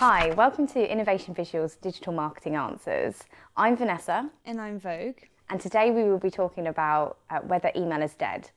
Hi, welcome to Innovation Visuals Digital Marketing Answers. I'm Vanessa. And I'm Vogue. And today we will be talking about uh, whether email is dead.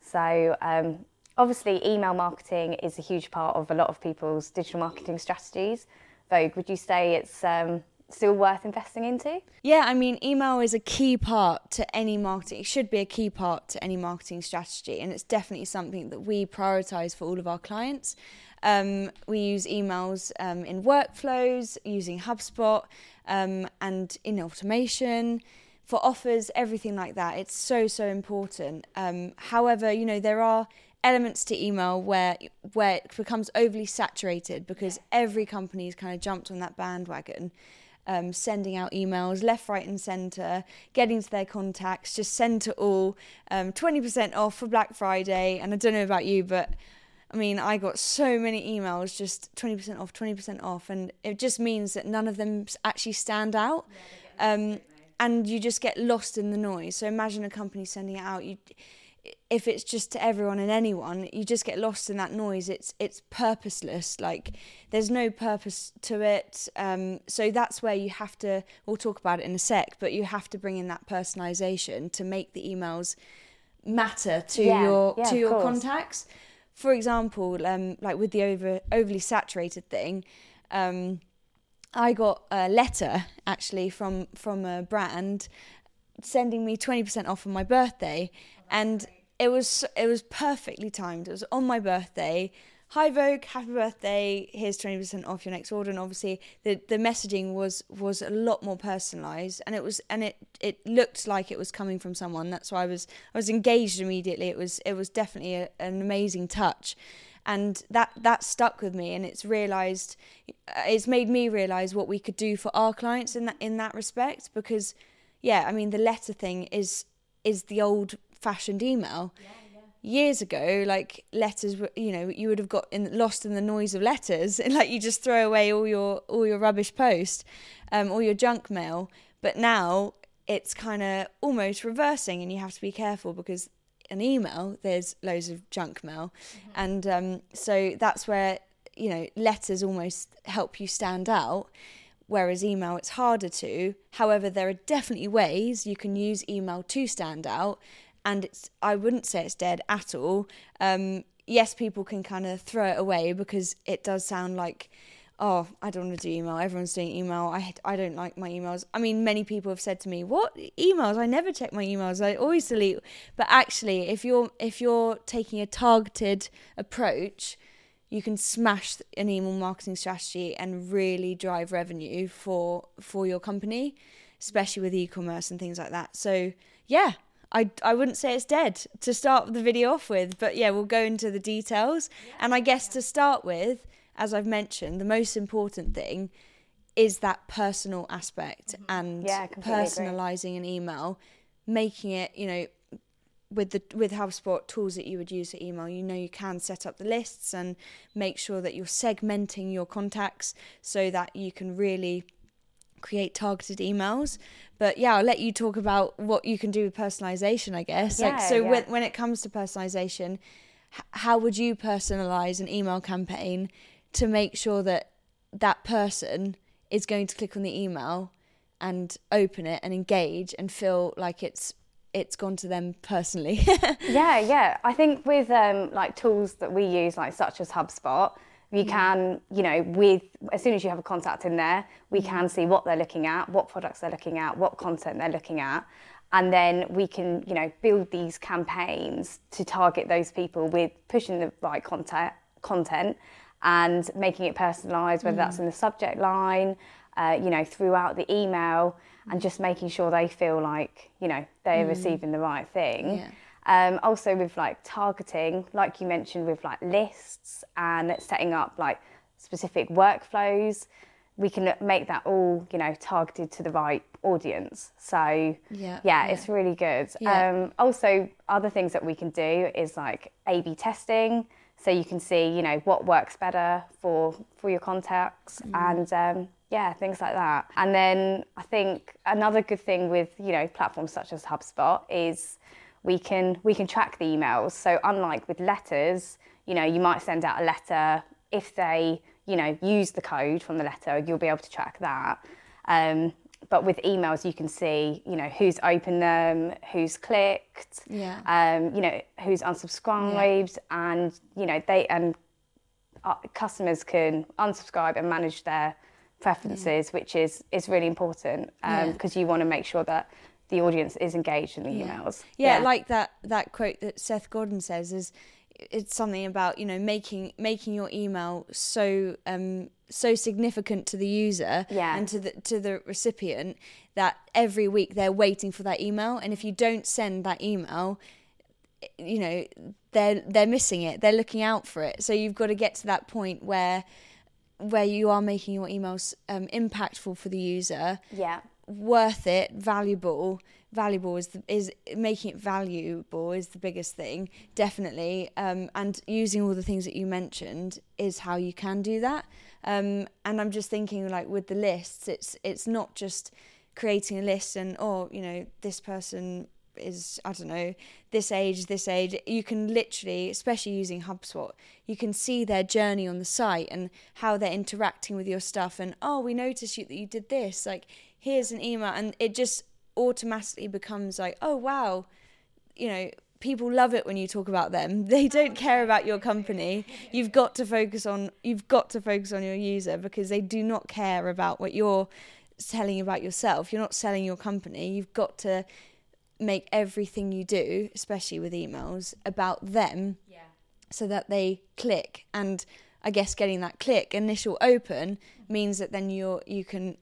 So, um, obviously, email marketing is a huge part of a lot of people's digital marketing strategies. Vogue, would you say it's um, still worth investing into? Yeah, I mean, email is a key part to any marketing. It should be a key part to any marketing strategy, and it's definitely something that we prioritize for all of our clients. Um, we use emails um, in workflows, using HubSpot, um, and in automation for offers, everything like that. It's so so important. Um, however, you know there are elements to email where where it becomes overly saturated because every company's kind of jumped on that bandwagon um, sending out emails left, right, and centre, getting to their contacts, just send to all, um, 20% off for Black Friday. And I don't know about you, but I mean, I got so many emails just 20% off, 20% off. And it just means that none of them actually stand out. Um, and you just get lost in the noise. So imagine a company sending it out. You, if it's just to everyone and anyone, you just get lost in that noise. It's it's purposeless. Like there's no purpose to it. Um, so that's where you have to. We'll talk about it in a sec, but you have to bring in that personalization to make the emails matter to Yeah, your yeah, to your course. contacts. For example, um, like with the over overly saturated thing. Um, I got a letter actually from from a brand sending me 20% off on my birthday. And it was it was perfectly timed. It was on my birthday hi vogue. Happy birthday. Here's 20% off your next order. And obviously the the messaging was was a lot more personalized. And it was and it it looked like it was coming from someone. That's why I was I was engaged immediately. It was it was definitely a, an amazing touch. And that that stuck with me. And it's realized uh, it's made me realize what we could do for our clients in that in that respect. Because yeah i mean the letter thing is is the old fashioned email years ago like letters were you know you would have got in, lost in the noise of letters. And like you just throw away all your all your rubbish post um, or your junk mail. But now it's kind of almost reversing and you have to be careful because an email there's loads of junk mail. And um, so that's where you know letters almost help you stand out whereas email it's harder to. However there are definitely ways you can use email to stand out and it's i wouldn't say it's dead at all. Um, yes people can kind of throw it away because it does sound like oh i don't want to do email. Everyone's doing email. I i don't like my emails. I mean many people have said to me what? Emails? I never check my emails. I always delete. But actually if you're if you're taking a targeted approach you can smash an email marketing strategy and really drive revenue for for your company especially with e-commerce and things like that. So yeah I, I wouldn't say it's dead to start the video off with, but yeah, we'll go into the details. and I guess to start with, as I've mentioned, the most important thing is that personal aspect and Mm-hmm. Yeah, I completely agree. personalizing an email, making it, you know, with the with HubSpot tools that you would use for email, you know you can set up the lists and make sure that you're segmenting your contacts so that you can really create targeted emails. But yeah, I'll let you talk about what you can do with personalization, I guess. like so yeah. when when it comes to personalization, h- how would you personalize an email campaign to make sure that that person is going to click on the email and open it and engage and feel like it's it's gone to them personally. Yeah, yeah. I think with um, like tools that we use, like such as HubSpot, you mm. can, you know, with as soon as you have a contact in there, we mm. can see what they're looking at, what products they're looking at, what content they're looking at, and then we can, you know, build these campaigns to target those people with pushing the right content, content, and making it personalised, whether that's mm. in the subject line, uh, you know, throughout the email, and just making sure they feel like, you know, they're receiving the right thing. Yeah. Um, also with like targeting, like you mentioned with like lists and setting up like specific workflows, we can make that all you know targeted to the right audience. So Yeah, yeah, yeah. it's really good. Yeah. Um, also, other things that we can do is like A/B testing, so you can see you know what works better for for your contacts and. Um, yeah, things like that. And then I think another good thing with you know platforms such as HubSpot is we can we can track the emails. So unlike with letters, you know, you might send out a letter if they, you know, use the code from the letter, you'll be able to track that. Um, but with emails, you can see, you know, who's opened them, who's clicked, Yeah. um, you know, who's unsubscribed, and you know, they and uh, customers can unsubscribe and manage their preferences, which is is really important Yeah. because you want to make sure that the audience is engaged in the Yeah. emails. yeah, like that that quote that Seth Godin says is it's something about you know making making your email so um so significant to the user Yeah. and to the to the recipient that every week they're waiting for that email and if you don't send that email you know they're they're missing it they're looking out for it so you've got to get to that point where where you are making your emails um, impactful for the user yeah, worth it, valuable. Valuable is the, is making it valuable is the biggest thing, definitely. Um, and using all the things that you mentioned is how you can do that. Um, and I'm just thinking, like with the lists, it's it's not just creating a list and oh, you know, this person is I don't know this age, this age. You can literally, especially using HubSpot, you can see their journey on the site and how they're interacting with your stuff. And oh, we noticed you that you did this. Like here's an email, and it just automatically becomes like oh wow, you know. People love it when you talk about them. They don't care about your company. You've got to focus on you've got to focus on your user because they do not care about what you're selling about yourself. You're not selling your company. You've got to make everything you do, especially with emails, about them so that they click. And I guess getting that click initial open means that then you're you can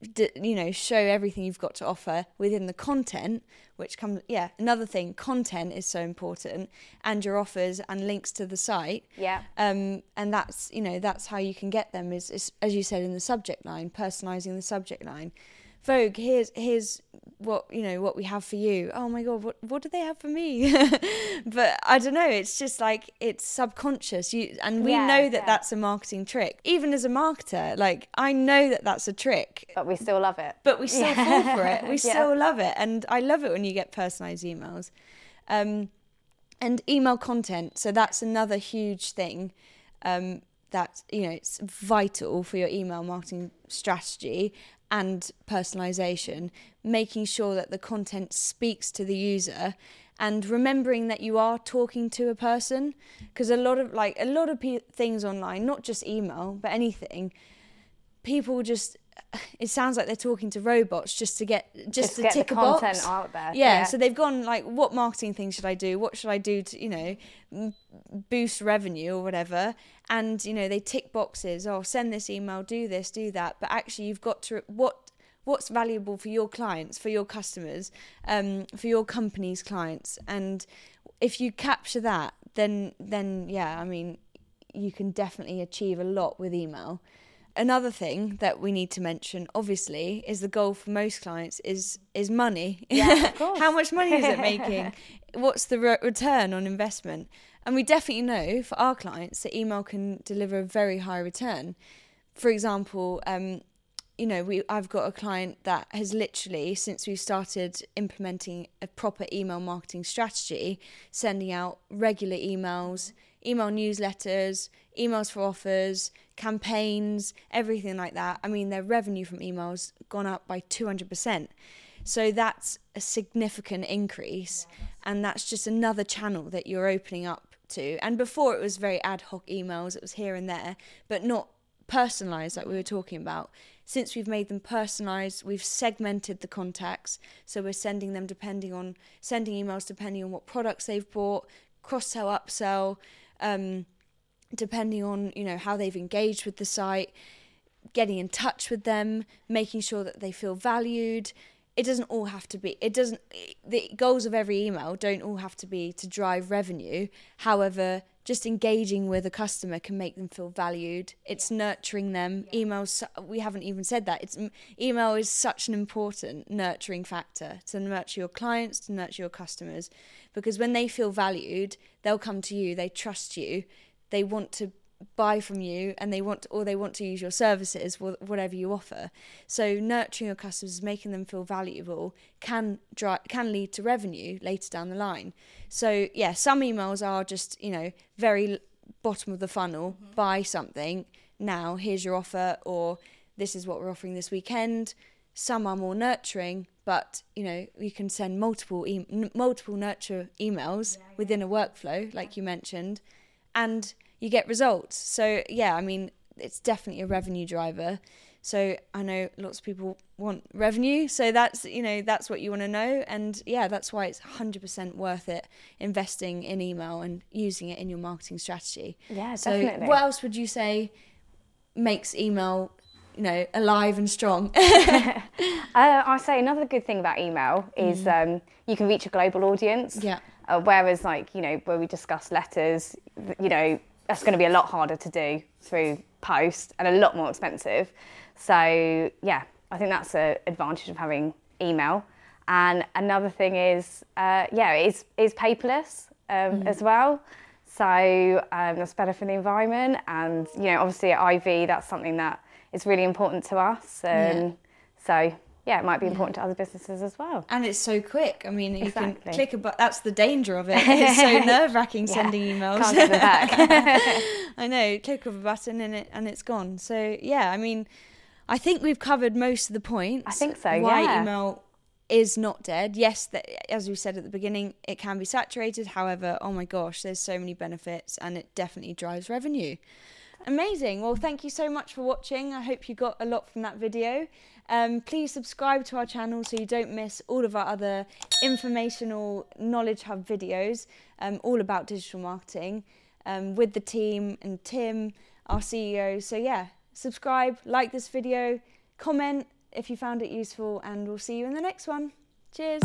d- you know show everything you've got to offer within the content which comes yeah another thing content is so important and your offers and links to the site. Yeah, um, and that's you know that's how you can get them is, is as you said in the subject line personalizing the subject line vogue here's here's what you know what we have for you oh my god what what do they have for me but i don't know it's just like it's subconscious you and we Yeah, know that yeah. that's a marketing trick even as a marketer like i know that that's a trick but we still love it. but we still fall for it. We Yeah. still love it, and I love it when you get personalized emails, um, and email content. So that's another huge thing um, that you know it's vital for your email marketing strategy and personalization. Making sure that the content speaks to the user. And remembering that you are talking to a person, because a lot of like a lot of pe- things online, not just email, but anything, people just it sounds like they're talking to robots just to get just, Just to get the tick a content box. out there. Yeah, so they've gone like, what marketing thing should I do? What should I do to you know boost revenue or whatever? And you know they tick boxes. Oh, send this email, do this, do that. But actually, you've got to what what's valuable for your clients, for your customers, um, for your company's clients, and if you capture that, then then yeah, I mean, you can definitely achieve a lot with email. Another thing that we need to mention, obviously, is the goal for most clients is is money. Yeah, of course. How much money is it making? What's the re- return on investment? And we definitely know for our clients that email can deliver a very high return. For example, um, you know, we I've got a client that has literally since we started implementing a proper email marketing strategy, sending out regular emails, email newsletters, emails for offers, campaigns, everything like that. I mean, their revenue from emails gone up by 200%. So that's a significant increase and that's just another channel that you're opening up to. And before it was very ad hoc emails, it was here and there, but not personalized like we were talking about since we've made them personalized we've segmented the contacts so we're sending them depending on sending emails depending on what products they've bought cross sell upsell um, depending on you know how they've engaged with the site getting in touch with them making sure that they feel valued. It doesn't all have to be it doesn't the goals of every email don't all have to be to drive revenue. However just engaging with a customer can make them feel valued. It's nurturing them. Emails we haven't even said that. It's email is such an important nurturing factor to nurture your clients to nurture your customers because when they feel valued they'll come to you they trust you they want to buy from you and they want or they want to use your services whatever you offer so nurturing your customers making them feel valuable can dri- can lead to revenue later down the line so yeah some emails are just you know very bottom of the funnel, mm-hmm. buy something. Now, here's your offer, or this is what we're offering this weekend. Some are more nurturing, but you know you can send multiple e- multiple nurture emails yeah, yeah. within a workflow, like you mentioned, and you get results. So yeah, I mean it's definitely a revenue driver. So I know lots of people want revenue, so that's you know that's what you want to know, and yeah, that's why it's hundred percent worth it investing in email and using it in your marketing strategy. Yeah, so definitely. What else would you say makes email you know alive and strong? uh, I say another good thing about email is mm. um, you can reach a global audience. Yeah. Uh, whereas, like you know, where we discuss letters, you know, that's going to be a lot harder to do through post and a lot more expensive. So yeah, I think that's an advantage of having email. And another thing is, uh, yeah, it's is paperless um, mm. as well. So um, that's better for the environment. And you know, obviously at IV, that's something that is really important to us. And yeah. so yeah, it might be important to other businesses as well. And it's so quick. I mean, you exactly. can click a button. That's the danger of it. It's so nerve wracking yeah. sending emails. Can't back. I know. Click of a button and it and it's gone. So yeah, I mean, I think we've covered most of the points. I think so. Why yeah. email is not dead. Yes, that, as we said at the beginning, it can be saturated. However, oh my gosh, there's so many benefits, and it definitely drives revenue. Amazing. Well, thank you so much for watching. I hope you got a lot from that video. Um, please subscribe to our channel so you don't miss all of our other informational Knowledge Hub videos, um, all about digital marketing, um, with the team and Tim, our CEO. So, yeah, subscribe, like this video, comment if you found it useful, and we'll see you in the next one. Cheers.